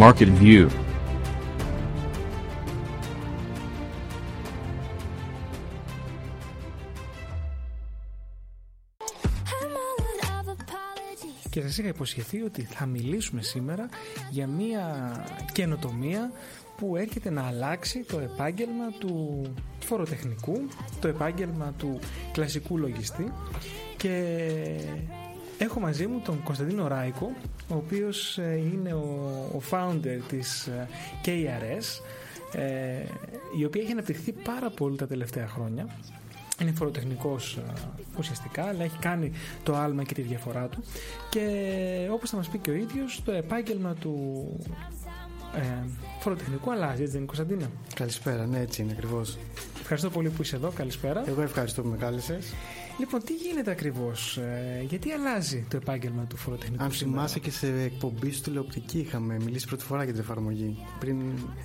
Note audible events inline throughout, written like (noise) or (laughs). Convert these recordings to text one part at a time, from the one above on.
Market View. Και σας είχα υποσχεθεί ότι θα μιλήσουμε σήμερα για μια καινοτομία που έρχεται να αλλάξει το επάγγελμα του φοροτεχνικού, το επάγγελμα του κλασικού λογιστή. Και έχω μαζί μου τον Κωνσταντίνο Ράικο, ο οποίος ε, είναι ο, founder της ε, KRS, ε, η οποία έχει αναπτυχθεί πάρα πολύ τα τελευταία χρόνια. Είναι φοροτεχνικός ουσιαστικά αλλά έχει κάνει το άλμα και τη διαφορά του. Και όπως θα μας πει και ο ίδιος το επάγγελμα του ε, φοροτεχνικού αλλάζει έτσι δεν είναι Κωνσταντίνα Καλησπέρα, ναι έτσι είναι ακριβώς. Ευχαριστώ πολύ που είσαι εδώ, καλησπέρα. Εγώ ευχαριστώ που με κάλεσες Λοιπόν, τι γίνεται ακριβώς, ε, γιατί αλλάζει το επάγγελμα του φοροτεχνικού. Αν θυμάσαι και σε εκπομπή στη τηλεοπτική είχαμε μιλήσει πρώτη φορά για την εφαρμογή. Πριν...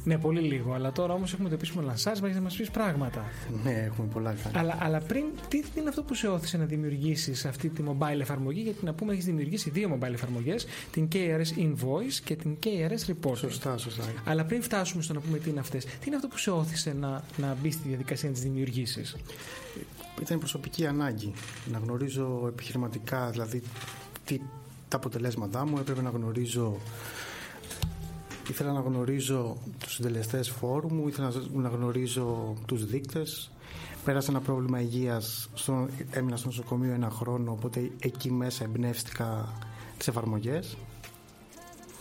Ναι, πολύ λίγο, αλλά τώρα όμως έχουμε το επίσημο λανσάρισμα για να μας πεις πράγματα. Ναι, έχουμε πολλά κάνει. Αλλά, αλλά πριν, τι είναι αυτό που σε όθησε να δημιουργήσεις αυτή τη mobile εφαρμογή, γιατί να πούμε έχεις δημιουργήσει δύο mobile εφαρμογές, την KRS Invoice και την KRS Report. Σωστά, σωστά. Αλλά πριν φτάσουμε στο να πούμε τι είναι αυτές, τι είναι αυτό που σε όθησε να, να μπεις στη διαδικασία να τις δημιουργήσεις; Ήταν προσωπική ανάγκη να γνωρίζω επιχειρηματικά δηλαδή τι, τα αποτελέσματά μου έπρεπε να γνωρίζω ήθελα να γνωρίζω τους συντελεστές φόρου μου ήθελα να γνωρίζω τους δείκτες πέρασα ένα πρόβλημα υγείας στο, έμεινα στο νοσοκομείο ένα χρόνο οπότε εκεί μέσα εμπνεύστηκα τις εφαρμογές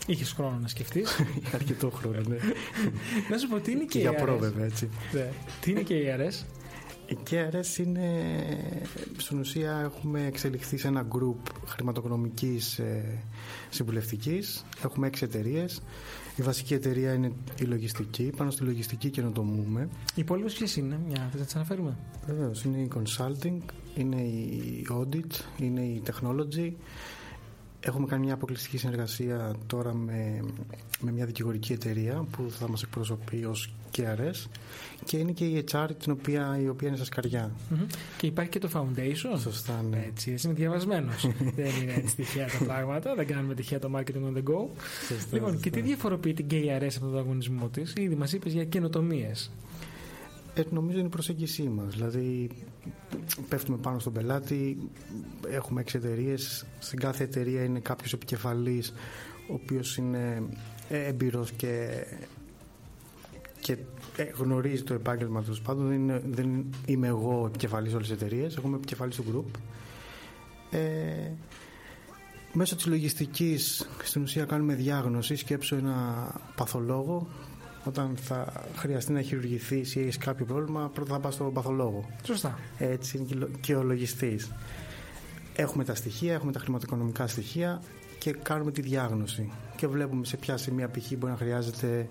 Είχες χρόνο να σκεφτείς; (laughs) Αρκετό χρόνο, ναι. να σου πω, τι είναι και η Για πρόβευε, έτσι. Ναι. Τι είναι και η ΑΡΕΣ. Οι KRS είναι, στην ουσία έχουμε εξελιχθεί σε ένα group χρηματοοικονομικής ε, συμβουλευτικής. Έχουμε έξι εταιρείες. Η βασική εταιρεία είναι η λογιστική. Πάνω στη λογιστική καινοτομούμε. Οι υπόλοιπε ποιε είναι, μια θα τις αναφέρουμε; Βεβαίως, είναι η consulting, είναι η audit, είναι η technology, Έχουμε κάνει μια αποκλειστική συνεργασία τώρα με, με μια δικηγορική εταιρεία που θα μας εκπροσωπεί ως KRS και είναι και η HR την οποία, η οποία είναι στα σκαριά. Και υπάρχει και το Foundation. Σωστά, ναι. Έτσι, εσύ είναι διαβασμένος. (laughs) δεν είναι έτσι τυχαία τα πράγματα, δεν κάνουμε τυχαία το marketing on the go. Σωστά, λοιπόν, και τι διαφοροποιεί την KRS από τον αγωνισμό της, ήδη μας είπες για καινοτομίες. Ε, νομίζω είναι η προσέγγιση μας. Δηλαδή, πέφτουμε πάνω στον πελάτη, έχουμε έξι εταιρείες. Στην κάθε εταιρεία είναι κάποιος επικεφαλής, ο οποίος είναι έμπειρος και, και ε, γνωρίζει το επάγγελμα του. Πάντων, δεν, δεν είμαι εγώ επικεφαλής όλες τις εταιρείες, εγώ είμαι επικεφαλής του group. Ε, μέσω της λογιστικής στην ουσία κάνουμε διάγνωση σκέψω ένα παθολόγο όταν θα χρειαστεί να χειρουργηθεί ή έχεις κάποιο πρόβλημα, πρώτα θα πας στον παθολόγο. Σωστά. Έτσι είναι και ο λογιστή. Έχουμε τα στοιχεία, έχουμε τα χρηματοοικονομικά στοιχεία και κάνουμε τη διάγνωση. Και βλέπουμε σε ποια σημεία π.χ. μπορεί να χρειάζεται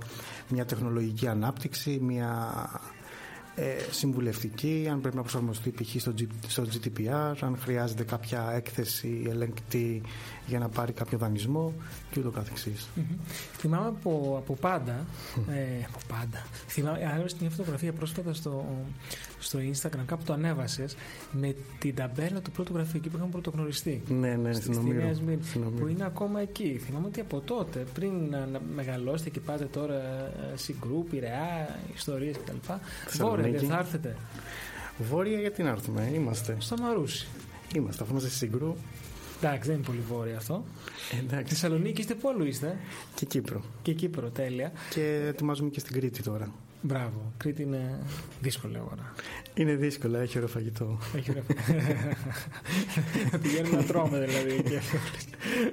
μια τεχνολογική ανάπτυξη, μια ε, συμβουλευτική, αν πρέπει να προσαρμοστεί π.χ. Στο, στο GDPR, αν χρειάζεται κάποια έκθεση ελεγκτή για να πάρει κάποιο δανεισμό και ούτω καθεξής. Θυμάμαι από, από πάντα, ε, από πάντα, θυμάμαι, άλλωστε μια φωτογραφία πρόσφατα στο, στο Instagram, κάπου το ανέβασες με την ταμπέλα του πρώτου γραφείου εκεί που είχαμε πρωτογνωριστεί. Ναι, ναι, στην Ομήρου. Που είναι ακόμα εκεί. Θυμάμαι ότι από τότε, πριν να μεγαλώσετε και πάτε τώρα ε, σε γκρουπ, Πειραιά, ιστορίες κτλ. Βόρεια, δεν θα έρθετε. Βόρεια, γιατί να έρθουμε, είμαστε. Στο Μαρούσι. Είμαστε, αφού είμαστε στην γκρουπ. Εντάξει, δεν είναι πολύ βόρεια αυτό. Εντάξει. Θεσσαλονίκη είστε πού είστε. Και Κύπρο. Και Κύπρο, τέλεια. Και ετοιμάζουμε και στην Κρήτη τώρα. Μπράβο. Κρήτη είναι δύσκολη ώρα. Είναι δύσκολο, έχει ωραίο φαγητό. Έχει ωραίο (laughs) Πηγαίνουμε να τρώμε δηλαδή.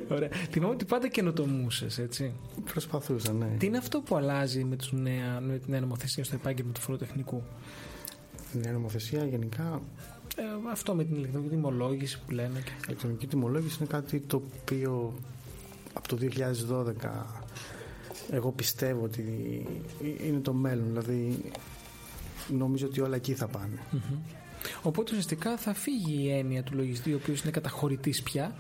Ωραία. Θυμάμαι ότι πάντα καινοτομούσες, έτσι. Προσπαθούσα, ναι. Τι είναι αυτό που αλλάζει με, τους νέα, με την νέα νομοθεσία στο επάγγελμα του φοροτεχνικού; Η νέα νομοθεσία γενικά ε, αυτό με την ηλεκτρονική τιμολόγηση που λένε. Η ηλεκτρονική τιμολόγηση είναι κάτι το οποίο από το 2012 εγώ πιστεύω ότι είναι το μέλλον. Δηλαδή νομίζω ότι όλα εκεί θα πάνε. Οπότε ουσιαστικά θα φύγει η έννοια του λογιστή, ο οποίος είναι καταχωρητής πια,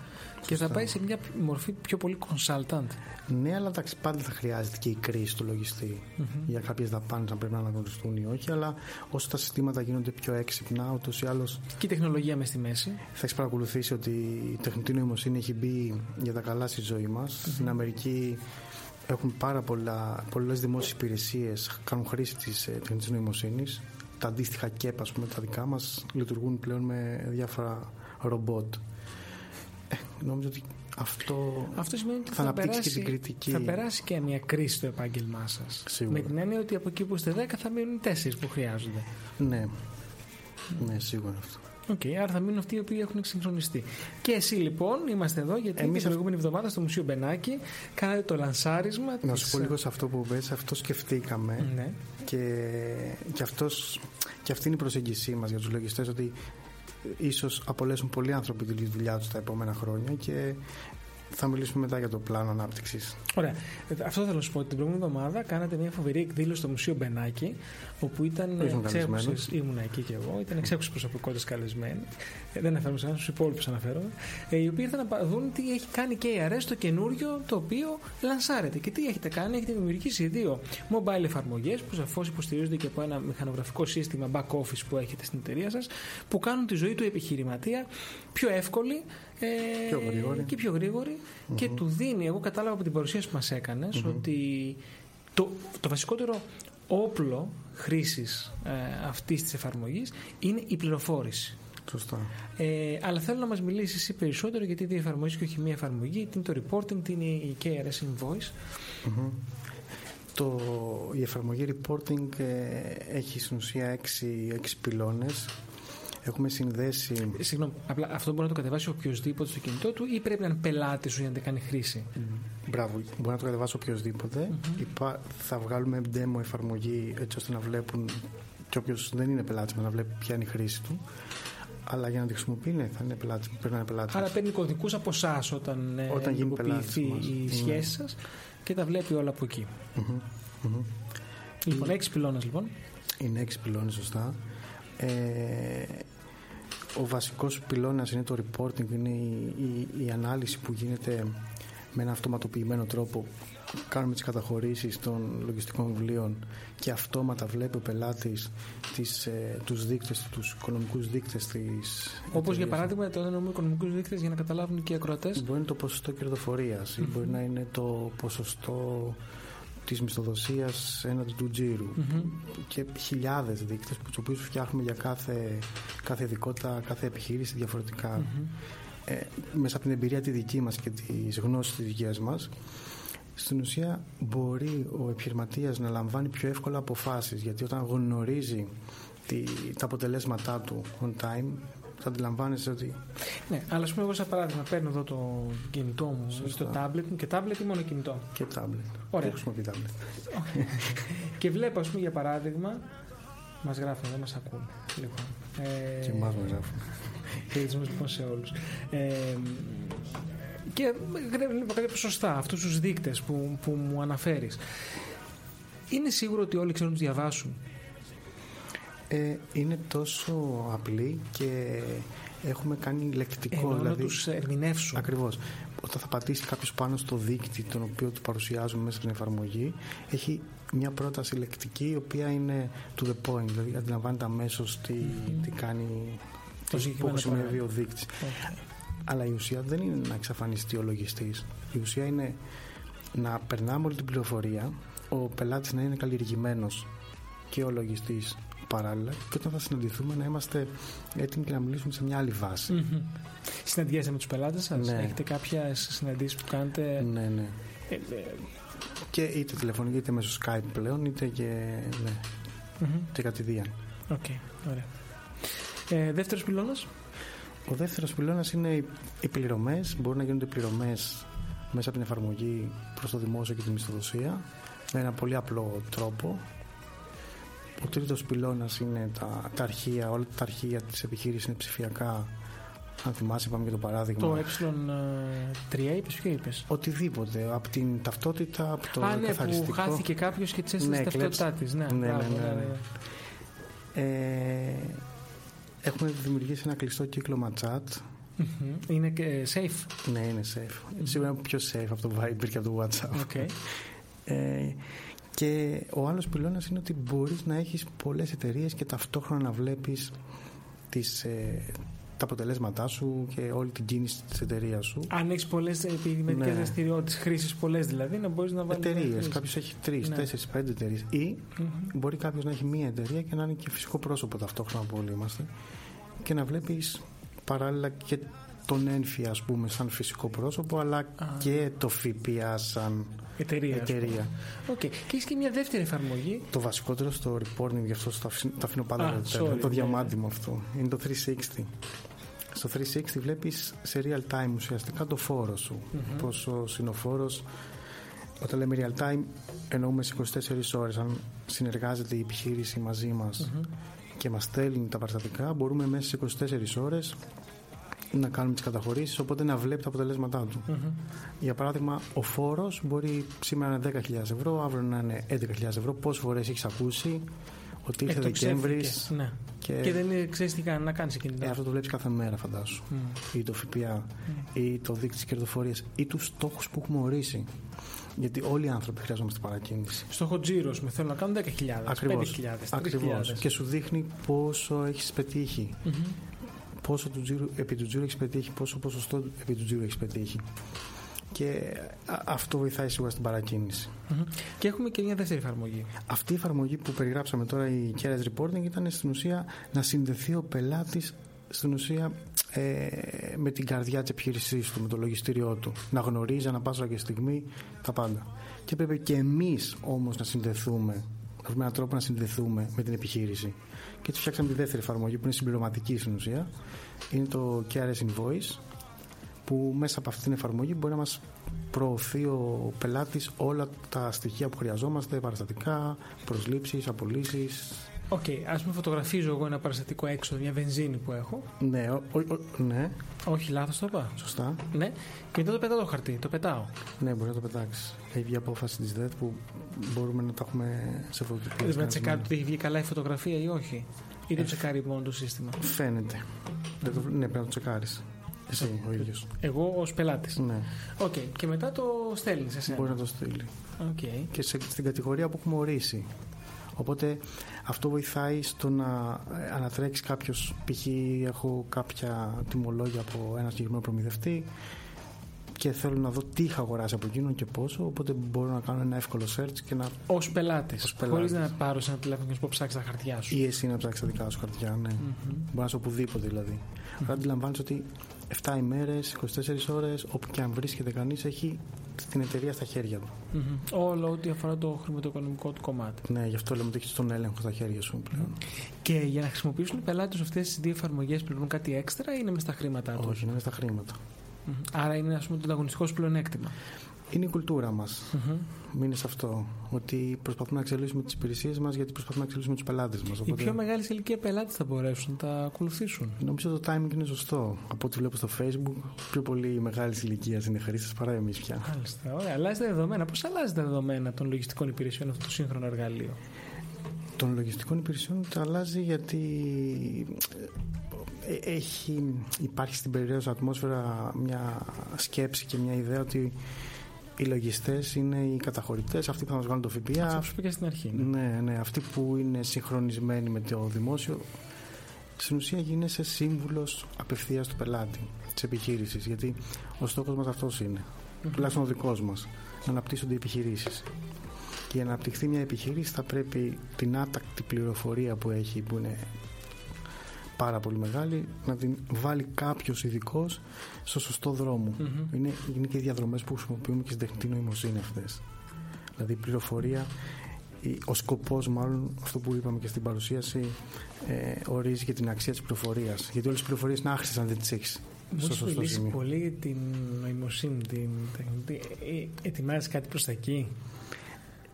και θα πάει σε μια μορφή πιο πολύ consultant. Ναι, αλλά εντάξει, πάντα θα χρειάζεται και η κρίση του λογιστη για κάποιες δαπάνες να πρέπει να αναγνωριστούν ή όχι. Αλλά όσο τα συστήματα γίνονται πιο έξυπνα, ούτως ή άλλως. Και η τεχνολογία μες στη μέση. Θα έχει παρακολουθήσει ότι η τεχνητή νοημοσύνη έχει μπει για τα καλά στη ζωή μας. Στην Αμερική έχουν πάρα πολλά, πολλές δημόσιες υπηρεσίες, κάνουν χρήση της ε, τεχνητής νοημοσύνης. Τα αντίστοιχα ΚΕΠ, ας πούμε, τα δικά μας, λειτουργούν πλέον με διάφορα ρομπότ. Ε, νομίζω ότι αυτό, Αυτό σημαίνει ότι θα θα, αναπτύξει περάσει, και την κριτική. θα περάσει και μια κρίση στο επάγγελμά σας. Σίγουρα. Με την έννοια ότι από εκεί που είστε 10 θα μείνουν 4 που χρειάζονται. Ναι, ναι, σίγουρα αυτό. Οκ, άρα θα μείνουν αυτοί οι οποίοι έχουν εκσυγχρονιστεί. Και εσύ λοιπόν είμαστε εδώ γιατί Εμείς την αυ- προηγούμενη εβδομάδα στο Μουσείο Μπενάκη κάνατε το λανσάρισμα. Να της- σου πω λίγο σε αυτό που πες, αυτό σκεφτήκαμε Ναι. και, και, αυτός, και αυτή είναι η προσέγγισή μας για τους λογιστές ότι ίσως απολέσουν πολλοί άνθρωποι τη δουλειά τους τα επόμενα χρόνια και θα μιλήσουμε μετά για το πλάνο ανάπτυξης. Ωραία. Ε, Αυτό θέλω να σου πω. ότι Την προηγούμενη εβδομάδα κάνατε μια φοβερή εκδήλωση στο Μουσείο Μπενάκη, όπου ήταν Ήσουν εξέχουσε. καλεσμένος. Ήμουν εκεί και εγώ. Ήταν εξέχουσες προσωπικότητες καλεσμένοι. Ε, δεν αναφέρομαι σε στου υπόλοιπους αναφέρομαι. Ε, οι οποίοι ήρθαν να δουν τι έχει κάνει και η ΑΡΕΣ το καινούριο το οποίο λανσάρεται. Και τι έχετε κάνει, έχετε δημιουργήσει δύο mobile εφαρμογές που σαφώς υποστηρίζονται και από ένα μηχανογραφικό σύστημα back office που έχετε στην εταιρεία σας, που κάνουν τη ζωή του επιχειρηματία πιο εύκολη ε, Πιο γρήγορη. και πιο γρήγορη και του δίνει, εγώ κατάλαβα από την παρουσίαση που μας εκανες ότι το, το βασικότερο όπλο χρήσης ε, αυτής της εφαρμογής είναι η πληροφόρηση. Σωστά. Ε, αλλά θέλω να μας μιλήσεις εσύ περισσότερο γιατί δύο εφαρμογές και όχι μία εφαρμογή. Τι είναι το reporting, τι είναι η KRS Invoice. Μμμ. Το, η εφαρμογή reporting ε, έχει στην ουσία έξι, έξι πυλώνες. Έχουμε συνδέσει Ε, Συγγνώμη, απλά αυτό μπορεί να το κατεβάσει οποιοδήποτε στο κινητό του ή πρέπει να είναι πελάτης σου για να την κάνει χρήση; Μπράβο, μπορεί να το κατεβάσει οποιοδήποτε. Υπά- θα βγάλουμε demo εφαρμογή έτσι ώστε να βλέπουν και όποιος δεν είναι πελάτης να βλέπει ποια είναι η χρήση του. Αλλά για να τη χρησιμοποιεί, ναι, θα είναι πελάτης, πρέπει να είναι πελάτης. Άρα παίρνει κωδικούς από εσάς όταν, ε, Όταν γίνει ενεργοποιηθεί πελάτης μας. η Ναι. σχέση σας και τα βλέπει όλα από εκεί. Μμμ, μμμ. Λοιπόν, έξι πυλώνες λοιπόν. Είναι έξι πυλώνες σωστά. Ε, ο βασικός πυλώνας είναι το reporting, είναι η, η, η ανάλυση που γίνεται με ένα αυτοματοποιημένο τρόπο. Κάνουμε τις καταχωρήσεις των λογιστικών βιβλίων και αυτόματα βλέπει ο πελάτης τις, ε, τους δείκτες, τους οικονομικούς δείκτες της Όπως για εταιρείας. παράδειγμα, το εννοούμε οικονομικούς δείκτες για να καταλάβουν και οι ακροατές. Μπορεί να είναι το ποσοστό κερδοφορίας ή μπορεί να είναι το ποσοστό της μισθοδοσίας έναντι του τζίρου και χιλιάδες δείκτες που τους οποίους φτιάχνουμε για κάθε, κάθε ειδικότητα, κάθε επιχείρηση διαφορετικά. Ε, μέσα από την εμπειρία τη δική μας και τις γνώσεις της δικές μας στην ουσία μπορεί ο επιχειρηματίας να λαμβάνει πιο εύκολα αποφάσεις γιατί όταν γνωρίζει τη, τα αποτελέσματά του on time θα αντιλαμβάνεσαι ότι Ναι, αλλά ας πούμε, εγώ σαν παράδειγμα παίρνω εδώ το κινητό μου, Σωστά. το tablet μου και tablet ή μόνο κινητό. και tablet. Ωραία. Δεν χρησιμοποιεί tablet. (laughs) και βλέπω, ας πούμε, για παράδειγμα. Μας γράφουν, δεν μας ακούνε. Λοιπόν, ε, Και εμάς μας γράφουν. Χαιρετισμός λοιπόν σε όλους. Ε, και βλέπω κάποια ποσοστά, αυτούς τους δείκτες που, που μου αναφέρεις. Είναι σίγουρο ότι όλοι ξέρουν να τους διαβάσουν; Ε, είναι τόσο απλή και έχουμε κάνει λεκτικό. Εννοώ να δηλαδή, τους ερμηνεύσουν. Ακριβώς. Όταν θα πατήσει κάποιος πάνω στο δείκτη τον οποίο του παρουσιάζουμε μέσα στην εφαρμογή, έχει μια πρόταση λεκτική η οποία είναι to the point, δηλαδή αντιλαμβάνεται αμέσως τι, τι κάνει, Το τι, συγκεκριμένο πώς σημαίνει πράγμα. ο δείκτης. Okay. Αλλά η ουσία δεν είναι να εξαφανιστεί ο λογιστής. Η ουσία είναι να περνάμε όλη την πληροφορία, ο πελάτης να είναι καλλιεργημένος και ο λογιστής παράλληλα και όταν θα συναντηθούμε να είμαστε έτοιμοι και να μιλήσουμε σε μια άλλη βάση. Μμμ. Συναντιέστε με τους πελάτες σας, Ναι. έχετε κάποια συναντήσεις που κάνετε; Ναι, ναι. Ε, ε, Και είτε τηλεφωνική είτε μέσω Skype πλέον είτε και, ναι, μμμ. και κατ' ιδίαν. Οκ, ωραία. Ε, Δεύτερος πυλώνας; Ο δεύτερος πυλώνας είναι οι- οι πληρωμές. Μπορούν να γίνονται πληρωμές μέσα από την εφαρμογή προς το δημόσιο και τη μισθοδοσία με ένα πολύ απλό τρόπο. Ο τρίτος πυλώνας είναι τα, τα αρχεία, όλα τα αρχεία της επιχείρησης είναι ψηφιακά. Αν θυμάσαι, είπαμε για το παράδειγμα. Το Ε3 είπες, ποιο είπες; Οτιδήποτε, από την ταυτότητα, από το Α, ναι, εκκαθαριστικό. χάθηκε κάποιος και τη έστειλε Ναι, την ταυτότητά της. Ναι, Ναι, μπράβο, ναι, ναι, ναι. ναι. Ε, έχουμε δημιουργήσει ένα κλειστό κύκλωμα chat. Μμμ. Είναι και ε, safe. Ναι, είναι safe. Σίγουρα είναι πιο safe από το Viber και από το WhatsApp. OK. Ε, και ο άλλος πυλώνας είναι ότι μπορείς να έχεις πολλές εταιρείες και ταυτόχρονα να βλέπεις τις, ε, τα αποτελέσματά σου και όλη την κίνηση της εταιρείας σου. Αν έχεις πολλές επιχειρηματικές Ναι. δραστηριότητες, χρήσεις πολλές δηλαδή, να μπορείς να βάλεις. Εταιρείες. Κάποιος έχει τρεις, Ναι. τέσσερις, πέντε εταιρείες. Ή μπορεί κάποιος να έχει μία εταιρεία και να είναι και φυσικό πρόσωπο ταυτόχρονα που όλοι είμαστε. Και να βλέπεις παράλληλα και τον ΕΝΦΙΑ, ας πούμε, σαν φυσικό πρόσωπο, αλλά Α. και το ΦΠΑ σαν Εταιρεία. ας πούμε. εταιρεία. Οκ. Και έχεις και μια δεύτερη εφαρμογή. Το βασικότερο στο reporting, γι' αυτό το αφήνω, το αφήνω πάντα Α, για το τέλος, sorry, το ναι. διαμάντι μου αυτό. Είναι το 360. Στο 360 βλέπεις σε real time ουσιαστικά το φόρο σου. Μμμ. Πόσο είναι ο φόρος. Όταν λέμε real time εννοούμε σε 24 ώρες. Αν συνεργάζεται η επιχείρηση μαζί μας Μμμ. και μας στέλνει τα παραστατικά μπορούμε μέσα σε 24 ώρες να κάνουμε τις καταχωρήσεις οπότε να βλέπει τα αποτελέσματά του. Μμμ. Για παράδειγμα, ο φόρος μπορεί σήμερα να είναι 10.000 ευρώ, αύριο να είναι 11.000 ευρώ. Πόσες φορές έχεις ακούσει ότι ήρθε Δεκέμβρης. Εκτοξεύτηκες, Ναι. Και, Και δεν ξέρεις τι κάνει, να κάνει εκείνη την ε, ώρα. αυτό το βλέπεις κάθε μέρα, φαντάσου. Μμ. Ή το ΦΠΑ, ή το δείκτη της κερδοφορίας, ή τους στόχους που έχουμε ορίσει. Γιατί όλοι οι άνθρωποι χρειαζόμαστε παρακίνηση. Στόχο τζίρος με θέλω να κάνω 10.000, 5.000, 3.000. Και σου δείχνει πόσο έχεις πετύχει. Μμμ. Πόσο του τζίρου, επί του τζίρου έχει πετύχει, πόσο ποσοστό επί του τζίρου έχει πετύχει. Και α- αυτό βοηθάει σίγουρα στην παρακίνηση. Μμμ. Και έχουμε και μια δεύτερη εφαρμογή. Αυτή η εφαρμογή που περιγράψαμε τώρα, η Careless Reporting, ήταν στην ουσία να συνδεθεί ο πελάτης στην ουσία ε, με την καρδιά της επιχείρησής του, με το λογιστήριό του. Να γνωρίζει ανά πάσα και στιγμή τα πάντα. Και πρέπει και εμείς όμως να συνδεθούμε, να βρούμε έναν τρόπο να συνδεθούμε με την επιχείρηση. Και έτσι φτιάξαμε τη δεύτερη εφαρμογή που είναι συμπληρωματική στην ουσία. Είναι το Careless Invoice, που μέσα από αυτή την εφαρμογή μπορεί να μας προωθεί ο πελάτης όλα τα στοιχεία που χρειαζόμαστε, παραστατικά, προσλήψεις, απολύσεις. Οκ, ας πούμε, φωτογραφίζω εγώ ένα παραστατικό έξοδο, μια βενζίνη που έχω. Ναι, ο, ο- ο- ναι, Όχι, λάθος το είπα. σωστά. Ναι, και μετά το πετάω το χαρτί, το πετάω. Ναι, μπορεί να το πετάξεις. Έχει βγει απόφαση της ΔΕΤ που μπορούμε να τα έχουμε σε φωτογραφίες. Δεν να τσεκάρει ότι έχει βγει καλά η φωτογραφία ή όχι. Ή το τσεκάρει μόνο το σύστημα. Φαίνεται. Δεν το, ναι, πρέπει να το τσεκάρεις. Εσύ ο ίδιος. Εγώ ως πελάτης. Ναι, Οκ, και μετά το στέλνεις σε μπορεί σένα. να το στείλει. Οκ. και σε, στην κατηγορία που έχουμε ορίσει. Οπότε αυτό βοηθάει στο να ε, ανατρέξει κάποιος. Π.χ. έχω κάποια τιμολόγια από ένα συγκεκριμένο προμηθευτή και θέλω να δω τι είχα αγοράσει από εκείνον και πόσο. Οπότε μπορώ να κάνω ένα εύκολο search και να. Ως πελάτης. Ως πελάτης. Χωρίς να πάρω εσένα τηλέφωνο και να σου πω ψάξε τα χαρτιά σου. ή εσύ να ψάξεις τα δικά σου χαρτιά, ναι. Μμμ. Μπορείς να είσαι οπουδήποτε δηλαδή. Αλλά αντιλαμβάνεις ότι 7 ημέρες, 24 ώρες, όπου και αν βρίσκεται κανείς, έχει την εταιρεία στα χέρια του. Μμμ. Όλο ό,τι αφορά το χρηματοοικονομικό του κομμάτι. Ναι, γι' αυτό λέμε ότι έχεις τον έλεγχο στα χέρια σου πλέον. Και για να χρησιμοποιήσουν οι πελάτες αυτές τις δύο εφαρμογές πληρώνουν κάτι έξτρα ή είναι μες στα χρήματά τους; Όχι, είναι μες στα χρήματα. Άρα είναι ας πούμε το ανταγωνιστικό σου πλεονέκτημα. Είναι η κουλτούρα μας. Μμμ. Μείνει σε αυτό. Ότι προσπαθούμε να εξελίσσουμε τις υπηρεσίες μας γιατί προσπαθούμε να εξελίσσουμε τους πελάτες μας. Οι πιο μεγάλες σε ηλικία πελάτες θα μπορέσουν να τα ακολουθήσουν. Νομίζω το timing είναι σωστό. Από ό,τι βλέπω στο Facebook, πιο πολύ μεγάλης ηλικίας είναι χρήστες παρά εμείς πια. Μάλιστα. Ωραία. Αλλάζει τα δεδομένα. Πώς αλλάζει τα δεδομένα των λογιστικών υπηρεσιών αυτό το σύγχρονο εργαλείο; Των λογιστικών υπηρεσιών το αλλάζει γιατί ε, έχει, υπάρχει στην περιραίωσα ατμόσφαιρα μια σκέψη και μια ιδέα ότι οι λογιστές είναι οι καταχωρητές, αυτοί που θα μας βγάλουν το Αυτό ΦΠΑ, που σου είπα και στην αρχή. Ναι, ναι, αυτοί που είναι συγχρονισμένοι με το δημόσιο, στην ουσία γίνεσαι σύμβουλος απευθείας του πελάτη της επιχείρησης. Γιατί ο στόχος μας αυτός είναι. Τουλάχιστον ο δικός μας. Να αναπτύσσονται οι επιχειρήσεις. Και για να αναπτυχθεί μια επιχείρηση θα πρέπει την άτακτη πληροφορία που έχει, που είναι πάρα πολύ μεγάλη, να την βάλει κάποιος ειδικός στο σωστό δρόμο. Μμμ. Είναι, είναι και οι διαδρομές που χρησιμοποιούμε και στην τεχνητή νοημοσύνη αυτές. Δηλαδή η πληροφορία, η- ο σκοπός, μάλλον αυτό που είπαμε και στην παρουσίαση, ε, ορίζει και την αξία της πληροφορίας. Γιατί όλες τις πληροφορίες είναι άχρηστες αν δεν τις έχεις Μου στο έχει σωστό μιλήσει σημείο. πολύ για την νοημοσύνη, την τεχνητή. Ε, Ετοιμάζεις κάτι προς τα εκεί;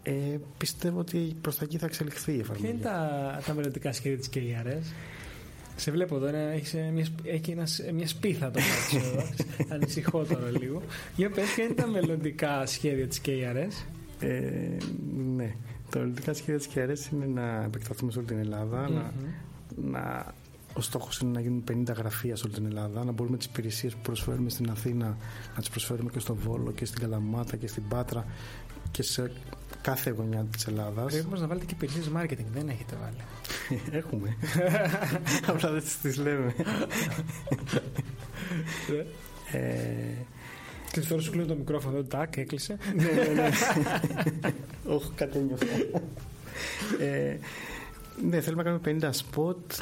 Ε, πιστεύω ότι προς τα εκεί θα εξελιχθεί η Ποια εφαρμογή. είναι τα, τα μελλοντικά σχέδια της KRS. Σε βλέπω εδώ, ε, έχεις ε, μιας, σπ- έχει ένας, σ- μια σπίθα το μάτι σου εδώ. (laughs) Ανησυχώ τώρα λίγο. Για πες, ποια είναι τα μελλοντικά σχέδια της KRS. Ε, ναι. Τα πολιτικά σχέδια της ΚΕΡΕΣ είναι να επεκταθούμε σε όλη την Ελλάδα, να, Μμμ. να, ο στόχος είναι να γίνουν 50 γραφεία σε όλη την Ελλάδα, να μπορούμε τις υπηρεσίες που προσφέρουμε στην Αθήνα να τις προσφέρουμε και στον Βόλο και στην Καλαμάτα και στην Πάτρα και σε κάθε γωνιά της Ελλάδας. Πρέπει όμως να βάλετε και υπηρεσίες marketing, δεν έχετε βάλει. (laughs) Έχουμε. (laughs) Απλά δεν τις λέμε. (laughs) ε, και τώρα σου κλείνω το μικρόφωνο, εδώ, τάκ, έκλεισε. ναι, ναι, ναι. Όχι, κάτι ένιωσα. ε, ναι, θέλουμε να κάνουμε 50 σποτ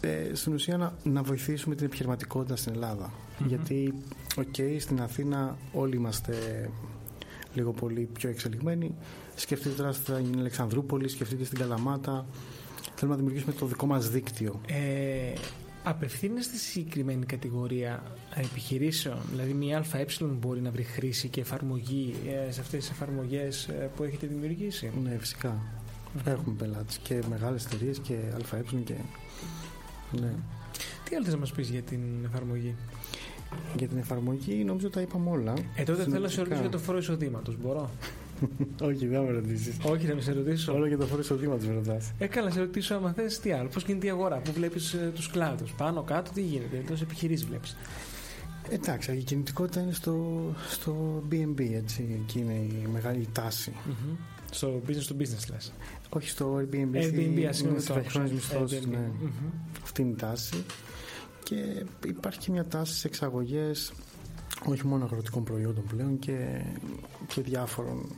ε, στην ουσία να, να βοηθήσουμε την επιχειρηματικότητα στην Ελλάδα Γιατί, οκ, στην Αθήνα όλοι είμαστε λίγο πολύ πιο εξελιγμένοι. Σκεφτείτε τώρα στην Αλεξανδρούπολη, σκεφτείτε στην Καλαμάτα. Θέλουμε να δημιουργήσουμε το δικό μας δίκτυο. Ε, απευθύνεστε στη συγκεκριμένη κατηγορία επιχειρήσεων, δηλαδή μια ΑΕ μπορεί να βρει χρήση και εφαρμογή ε, σε αυτές τις εφαρμογές ε, που έχετε δημιουργήσει; Ναι, φυσικά. Έχουμε πελάτες και μεγάλες εταιρείες και ΑΕ και... Ναι. Τι άλλο θες να μας πεις για την εφαρμογή; Για την εφαρμογή νομίζω τα είπαμε όλα. Ε, τότε θέλω να σε ρωτήσω για το φόρο εισοδήματος. Μπορώ; (laughs) Όχι, δεν με ρωτήσεις. Όχι, να με σε ρωτήσω. Όλο για το φόρο εισοδήματος με ρωτάς. Έκανα να σε ρωτήσω άμα θες τι άλλο. Πώς γίνεται η αγορά, πού βλέπεις ε, τους κλάδους. Πάνω, κάτω, τι γίνεται. Τόσε επιχειρήσεις βλέπεις. Εντάξει, η κινητικότητα είναι στο, στο BNB, έτσι. Εκεί είναι η μεγάλη τάση. Mm-hmm. Στο business to business, λες. Όχι στο Airbnb. Airbnb, ας πούμε. Ναι. Αυτή είναι η τάση. Και υπάρχει και μια τάση σε εξαγωγές όχι μόνο αγροτικών προϊόντων πλέον και, και διάφορων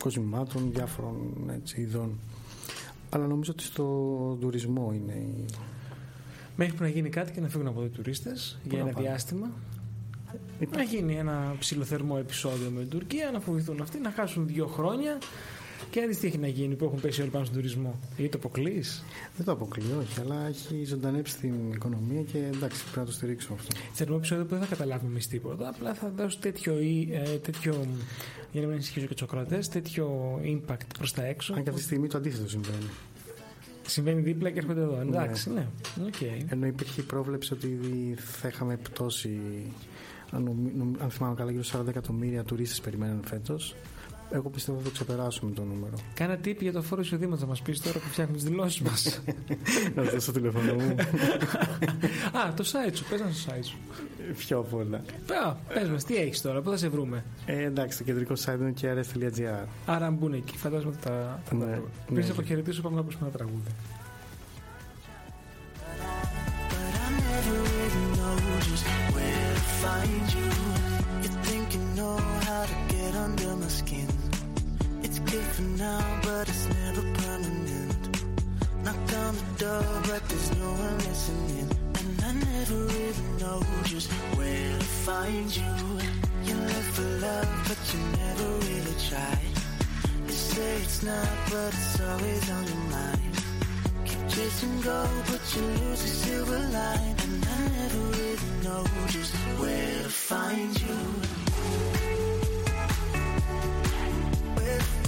κοσμημάτων, διάφορων έτσι, ειδών. Αλλά νομίζω ότι στο τουρισμό είναι η... Μέχρι που να γίνει κάτι και να φύγουν από εδώ οι τουρίστες για ένα διάστημα. Να γίνει ένα ψηλοθερμό επεισόδιο με την Τουρκία, να φοβηθούν αυτοί, να χάσουν δύο χρόνια και αν τι έχει να γίνει που έχουν πέσει όλοι πάνω στον τουρισμό. Ή το αποκλείς. Δεν το αποκλείω, όχι, αλλά έχει ζωντανέψει την οικονομία και εντάξει, πρέπει να το στηρίξουμε αυτό. Θερμό επεισόδιο που δεν θα καταλάβουμε εμείς τίποτα. Απλά θα δώσω τέτοιο, ε, τέτοιο για να μην ενισχύσω και τους ακροατές, τέτοιο impact προς τα έξω. Αν και αυτή τη στιγμή το αντίθετο συμβαίνει. Συμβαίνει δίπλα και έρχονται εδώ. Εντάξει, ναι. ναι. Okay. Ενώ υπήρχε η πρόβλεψη ότι θα είχαμε πτώση, αν, αν θυμάμαι καλά, γύρω 40 εκατομμύρια τουρίστες περιμένουν φέτος. Εγώ πιστεύω ότι θα ξεπεράσουμε το νούμερο. Κάνα τύπη για το φόρο εισοδήματος θα μας πεις τώρα που φτιάχνεις τι δηλώσεις μας. Να δώσω το τηλέφωνο μου. (laughs) Α, το site σου. Πες να στο site σου. Πιο από όλα. Πες μας, τι έχεις τώρα, πού θα σε βρούμε; Ε, εντάξει, το κεντρικό site είναι και rs.gr. Άρα αν μπουν εκεί, φαντάζομαι ότι θα, θα ναι, τα Πριν σε αποχαιρετήσω, πάμε να ακούσουμε ένα τραγούδι. find you. You my skin. good for now, but it's never permanent. Knocked on the door, but there's no one listening. And I never really know just where to find you. You live for love, but you never really try. You say it's not, but it's always on your mind. Keep chasing gold, but you lose the silver line. And I never really know just where to find you.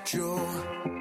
at you.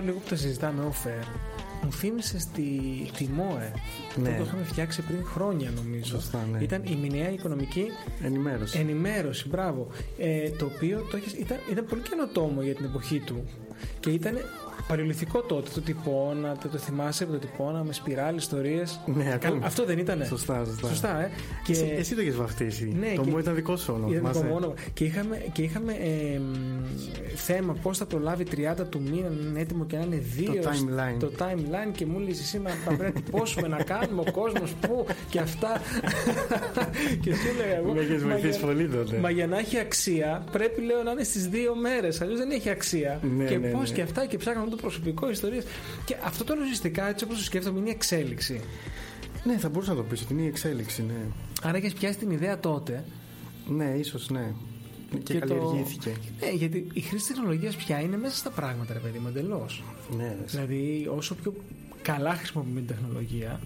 Τώρα λίγο που το συζητάμε offer, μου θύμισε στη, τη ΜΟΕ. Ναι. Το είχαμε φτιάξει πριν χρόνια νομίζω. Σωστά, ναι. Ήταν η μηνιαία οικονομική ενημέρωση. Ενημέρωση, μπράβο. Ε, το οποίο το ήταν, ήταν πολύ καινοτόμο για την εποχή του. Και ήταν Παλαιολιθικό τότε, το τυπώνα, το, το θυμάσαι το τυπώνα με σπιράλ, ιστορίες. Ναι, ακόμα. Αυτό δεν ήταν. Σωστά, σωστά. σωστά ε. Και... Εσύ, εσύ το έχεις βαφτίσει. Ναι, το μου ήταν δικό σου όνομα. Ήταν δικό μου όνομα. Και είχαμε, και είχαμε ε, θέμα πώς θα προλάβει 30 του μήνα να είναι έτοιμο και να είναι δύο. Το timeline. Το timeline και μου λέει εσύ μα πρέπει να τυπώσουμε να κάνουμε ο κόσμος πού και αυτά. (laughs) και σου έλεγα εγώ. Με έχεις βοηθήσει πολύ τότε. Μα για να έχει αξία πρέπει λέω να είναι στις δύο μέρες. Αλλιώς δεν έχει αξία. Ναι, και ναι, πώς ναι. και αυτά και ψάχναμε το προσωπικό ιστορίες. Και αυτό το λογιστικά, έτσι όπως το σκέφτομαι, είναι η εξέλιξη. Ναι, θα μπορούσα να το πεις ότι είναι η εξέλιξη, ναι. Άρα έχεις πιάσει την ιδέα τότε. Ναι, ίσως ναι. και, καλλιεργήθηκε. Το... Ναι, γιατί η χρήση τεχνολογίας πια είναι μέσα στα πράγματα, ρε παιδί μου, εντελώς. Ναι, δηλαδή, όσο πιο καλά χρησιμοποιούμε την τεχνολογία,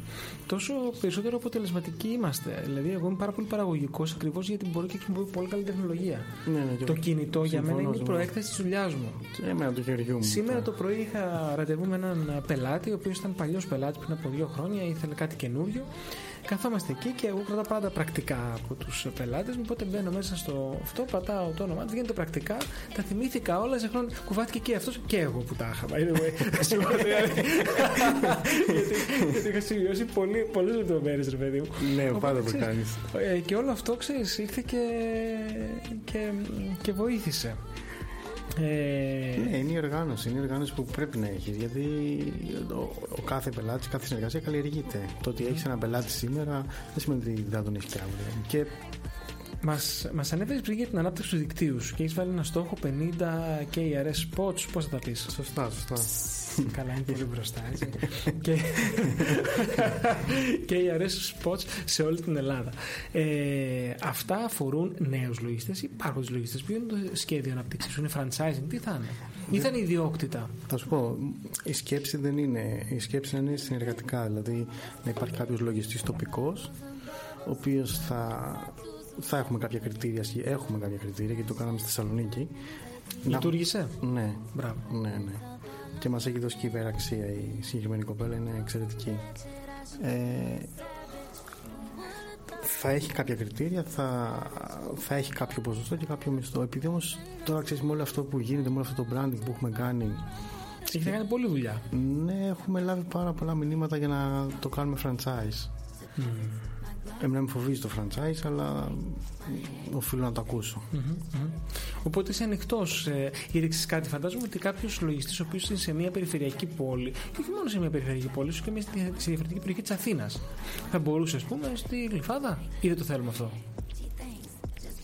τόσο περισσότερο αποτελεσματικοί είμαστε. Δηλαδή, εγώ είμαι πάρα πολύ παραγωγικός ακριβώς γιατί μπορώ και χρησιμοποιώ πολύ καλή τεχνολογία. Ναι, ναι, το κινητό για μένα είναι η προέκταση της δουλειάς μου. Εμένα το χεριού μου. Σήμερα το πρωί είχα ραντεβού με έναν πελάτη, ο οποίος ήταν παλιός πελάτη πριν από δύο χρόνια, ήθελε κάτι καινούριο. Καθόμαστε εκεί και εγώ κρατάω πάντα πρακτικά από τους πελάτες μου. Οπότε μπαίνω μέσα στο αυτό, πατάω το όνομά τους, γίνεται πρακτικά. Τα θυμήθηκα όλα σε χρόνο. Κουβάθηκε και αυτός και εγώ που τα είχα. (laughs) (laughs) γιατί, είχα σημειώσει πολλές λεπτομέρειες, ρε παιδί μου. Ναι, πάντα το κάνεις. Ε, και όλο αυτό ξέρεις, ήρθε και, και, και βοήθησε. Ε... Ναι, είναι η οργάνωση. Είναι η οργάνωση που πρέπει να έχει. Γιατί ο, ο κάθε πελάτης, κάθε συνεργασία καλλιεργείται. Το ότι έχεις έναν πελάτη σήμερα δεν σημαίνει ότι δεν θα τον έχεις και αύριο. Και Μας μας ανέφερες πριν για την ανάπτυξη του δικτύου σου και έχεις βάλει ένα στόχο 50 KRS spots. Πώς θα τα πεις, Σωστά, σωστά. Καλά, είναι πολύ μπροστά, έτσι. (laughs) και, KRS spots σε όλη την Ελλάδα. Ε, αυτά αφορούν νέους λογιστές ή υπάρχοντες λογιστές. Ποιο είναι το σχέδιο ανάπτυξη σου, είναι franchising, τι θα είναι; Ή θα είναι ιδιόκτητα; Θα σου πω, η σκέψη δεν είναι. Η σκέψη είναι συνεργατικά. Δηλαδή να υπάρχει κάποιος λογιστής τοπικός, ο οποίος θα θα έχουμε κάποια κριτήρια, έχουμε κάποια κριτήρια γιατί το κάναμε στη Θεσσαλονίκη. Λειτουργήσε; Ναι. Μπράβο. Ναι, ναι. Και μας έχει δώσει και υπεραξία η συγκεκριμένη κοπέλα, είναι εξαιρετική. Ε, θα έχει κάποια κριτήρια, θα, θα έχει κάποιο ποσοστό και κάποιο μισθό. Επειδή όμως τώρα ξέρεις με όλο αυτό που γίνεται, με όλο αυτό το branding που έχουμε κάνει. Έχει κάνει πολλή δουλειά. Ναι, έχουμε λάβει πάρα πολλά μηνύματα για να το κάνουμε franchise. Mm. Εμένα με φοβίζει το franchise, αλλά οφείλω να το ακούσω. Οπότε είσαι ανοιχτός. Ε, ήδηξες κάτι, φαντάζομαι ότι κάποιος λογιστής, ο οποίος είναι σε μια περιφερειακή πόλη, και όχι μόνο σε μια περιφερειακή πόλη, ίσω και σε διαφορετική περιοχή της Αθήνας, θα μπορούσε, ας πούμε, στη Γλυφάδα, ή δεν το θέλουμε αυτό;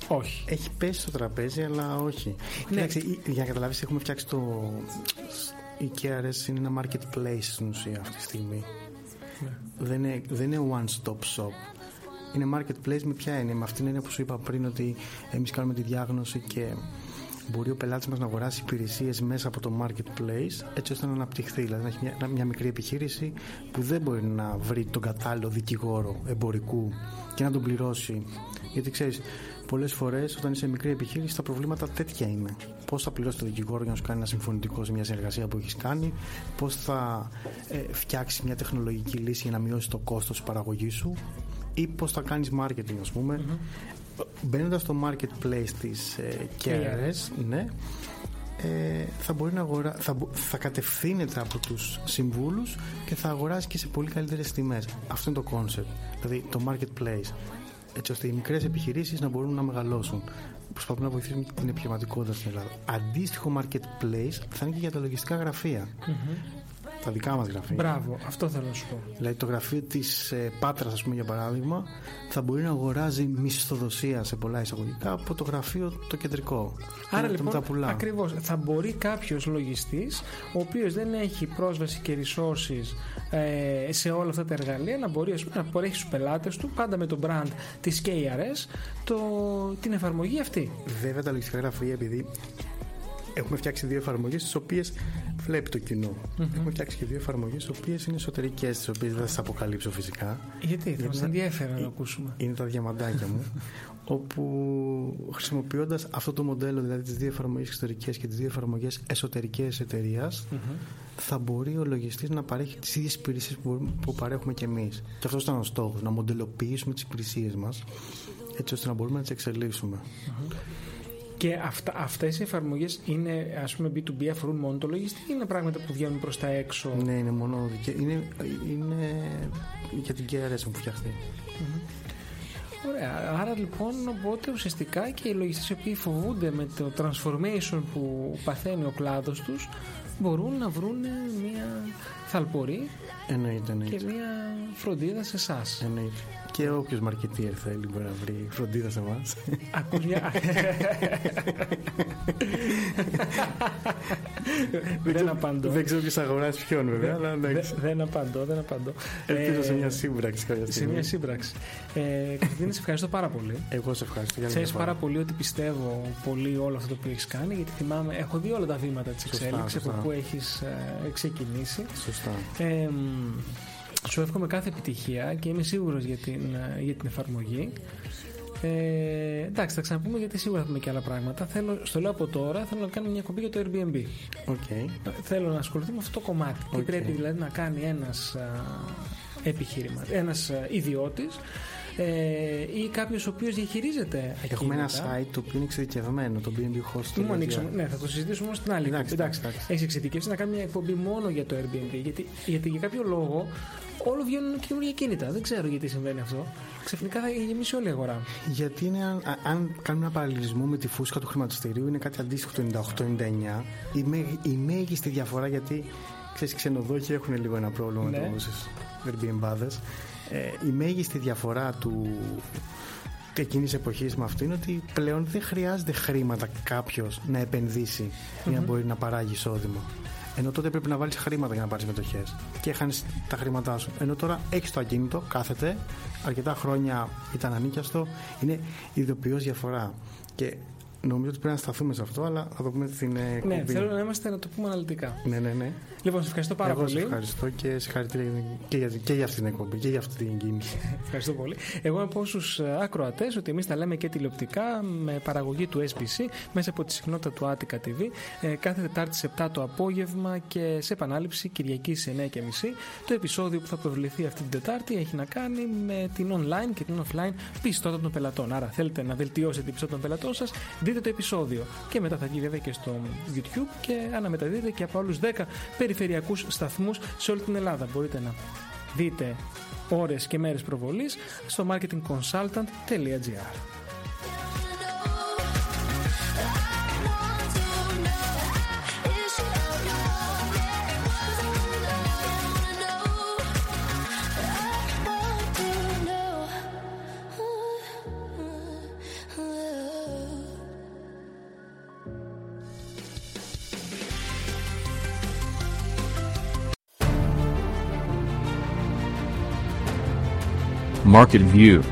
Όχι. Έχει πέσει στο τραπέζι, αλλά όχι. Ναι. για να καταλάβεις, έχουμε φτιάξει το. Η KRS είναι ένα marketplace στην ουσία αυτή τη στιγμή. Ναι. Δεν, είναι, δεν είναι one-stop shop είναι marketplace με ποια έννοια. Με αυτήν την έννοια που σου είπα πριν ότι εμείς κάνουμε τη διάγνωση και μπορεί ο πελάτης μας να αγοράσει υπηρεσίες μέσα από το marketplace έτσι ώστε να αναπτυχθεί. Δηλαδή να έχει μια, μια μικρή επιχείρηση που δεν μπορεί να βρει τον κατάλληλο δικηγόρο εμπορικού και να τον πληρώσει. Γιατί ξέρεις, πολλές φορές όταν είσαι μικρή επιχείρηση τα προβλήματα τέτοια είναι. Πώς θα πληρώσει το δικηγόρο για να σου κάνει ένα συμφωνητικό σε μια συνεργασία που έχεις κάνει, πώς θα ε, φτιάξει μια τεχνολογική λύση για να μειώσει το κόστος τη παραγωγής σου ή πώς θα κάνεις marketing, ας πούμε. Mm-hmm. Μπαίνοντας στο marketplace της ε, KRS, ναι, ε, θα μπορεί να αγορά, θα, θα κατευθύνεται από τους συμβούλους και θα αγοράσει και σε πολύ καλύτερες τιμές. Αυτό είναι το concept, δηλαδή το marketplace. Έτσι ώστε οι μικρές επιχειρήσεις να μπορούν να μεγαλώσουν. Προσπαθούμε να βοηθήσουμε την επιχειρηματικότητα στην Ελλάδα. Αντίστοιχο marketplace θα είναι και για τα λογιστικά γραφεία τα δικά μας γραφεία. Μπράβο, αυτό θέλω να σου πω. Δηλαδή το γραφείο της ε, Πάτρας, ας πούμε για παράδειγμα, θα μπορεί να αγοράζει μισθοδοσία σε πολλά εισαγωγικά από το γραφείο το κεντρικό. Άρα λοιπόν, ακριβώς. Θα μπορεί κάποιος λογιστής, ο οποίος δεν έχει πρόσβαση και resources ε, σε όλα αυτά τα εργαλεία, να μπορεί πούμε, να παρέχει στους πελάτες του, πάντα με το brand της KRS, το, την εφαρμογή αυτή. Βέβαια τα λογιστικά γραφεία, επειδή έχουμε φτιάξει δύο εφαρμογές τις οποίες βλέπει το κοινό. Mm-hmm. Έχουμε φτιάξει και δύο εφαρμογές οι οποίες είναι εσωτερικές, τις οποίες δεν θα σας αποκαλύψω φυσικά. Γιατί, θα μας ενδιαφέρει να το ακούσουμε. Είναι τα διαμαντάκια μου. (laughs) όπου χρησιμοποιώντας αυτό το μοντέλο, δηλαδή τις δύο εφαρμογές εξωτερικές και τις δύο εφαρμογές εσωτερικές εταιρείας, θα μπορεί ο λογιστής να παρέχει τις ίδιες υπηρεσίες που, που παρέχουμε και εμείς. Και αυτός ήταν ο στόχος, να μοντελοποιήσουμε τις υπηρεσίες μας έτσι ώστε να μπορούμε να τις εξελιξουμε και αυτά, αυτές οι εφαρμογές είναι ας πούμε B2B αφορούν μόνο το λογιστή ή είναι πράγματα που βγαίνουν προς τα έξω; Ναι, είναι μόνο είναι, είναι για την KRS που φτιαχτεί. Ωραία. Άρα λοιπόν οπότε ουσιαστικά και οι λογιστές οι οποίοι φοβούνται με το transformation που παθαίνει ο κλάδος τους μπορούν να βρουν μια θαλπορή εννοείται, και μια φροντίδα σε εσάς. Και όποιος μαρκετήρ θέλει μπορεί να βρει φροντίδα σε εμάς. Ακουριά. δεν απαντώ. Δεν ξέρω ποιος αγοράσει ποιον βέβαια, αλλά εντάξει. Δεν απαντώ, δεν απαντώ. Ελπίζω σε μια σύμπραξη κάποια στιγμή. Σε μια σύμπραξη. Ε, Κατρίνη, σε ευχαριστώ πάρα πολύ. Εγώ σε ευχαριστώ. Ξέρεις πάρα πολύ ότι πιστεύω πολύ όλο αυτό που έχεις κάνει, γιατί θυμάμαι, έχω δει όλα τα βήματα της εξέλιξης από πού έχεις ε, ξεκινήσει. Σωστά. Ε, σου εύχομαι κάθε επιτυχία και είμαι σίγουρος για την, για την εφαρμογή. Ε, εντάξει, θα ξαναπούμε γιατί σίγουρα θα πούμε και άλλα πράγματα. Θέλω, στο λέω από τώρα, θέλω να κάνουμε μια κομπή για το Airbnb. Okay. Θέλω να ασχοληθούμε με αυτό το κομμάτι. Okay. Τι πρέπει δηλαδή να κάνει ένας επιχείρημα, ένας ιδιώτης ε, ή κάποιος ο οποίος διαχειρίζεται ακίνητα. Έχουμε ένα site το οποίο είναι εξειδικευμένο, το BNB Host. Μου ανοίξουμε, ναι, θα το συζητήσουμε όμω στην άλλη. Εντάξει, εντάξει, εντάξει. Έχεις εξειδικεύσει να κάνει μια εκπομπή μόνο για το Airbnb. Γιατί, γιατί για κάποιο λόγο όλο βγαίνουν καινούργια κίνητα. Δεν ξέρω γιατί συμβαίνει αυτό. Ξαφνικά θα γεμίσει όλη η αγορά. Γιατί είναι, αν, αν κάνουμε ένα παραλληλισμό με τη φούσκα του χρηματιστηρίου, είναι κάτι αντίστοιχο το 98-99. Η, η μέγιστη διαφορά γιατί ξέρεις, ξενοδόχοι έχουν λίγο ένα πρόβλημα ναι. με του Airbnb. Ε, η μέγιστη διαφορά του εκείνης τη εποχής με αυτό είναι ότι πλέον δεν χρειάζεται χρήματα κάποιος να επενδύσει για να μπορεί να παράγει εισόδημα. Ενώ τότε πρέπει να βάλεις χρήματα για να πάρεις μετοχές και χάνει τα χρήματά σου. Ενώ τώρα έχεις το ακίνητο, κάθεται, αρκετά χρόνια ήταν ανίκιαστο, είναι ειδοποιώς διαφορά. Και νομίζω ότι πρέπει να σταθούμε σε αυτό, αλλά θα το πούμε στην εκπομπή. Ναι, θέλω να είμαστε να το πούμε αναλυτικά. Ναι, ναι, ναι. Λοιπόν, σας ευχαριστώ πάρα Εγώ πολύ. Εγώ ευχαριστώ και συγχαρητήρια και για, και για αυτή την εκπομπή και για αυτή την κίνηση. (laughs) ευχαριστώ πολύ. Εγώ από όσους ε, ακροατές ότι εμείς τα λέμε και τηλεοπτικά με παραγωγή του SBC μέσα από τη συχνότητα του Attica TV ε, κάθε Τετάρτη σε 7 το απόγευμα και σε επανάληψη Κυριακή σε 9.30. Το επεισόδιο που θα προβληθεί αυτή την Τετάρτη έχει να κάνει με την online και την offline πιστότητα των πελατών. Άρα θέλετε να βελτιώσετε την πιστότητα των πελατών σας, δείτε το επεισόδιο. Και μετά θα βγει βέβαια και στο YouTube και αναμεταδίδεται και από άλλους 10 περιφερειακούς σταθμούς σε όλη την Ελλάδα. Μπορείτε να δείτε ώρες και μέρες προβολής στο marketingconsultant.gr. Market View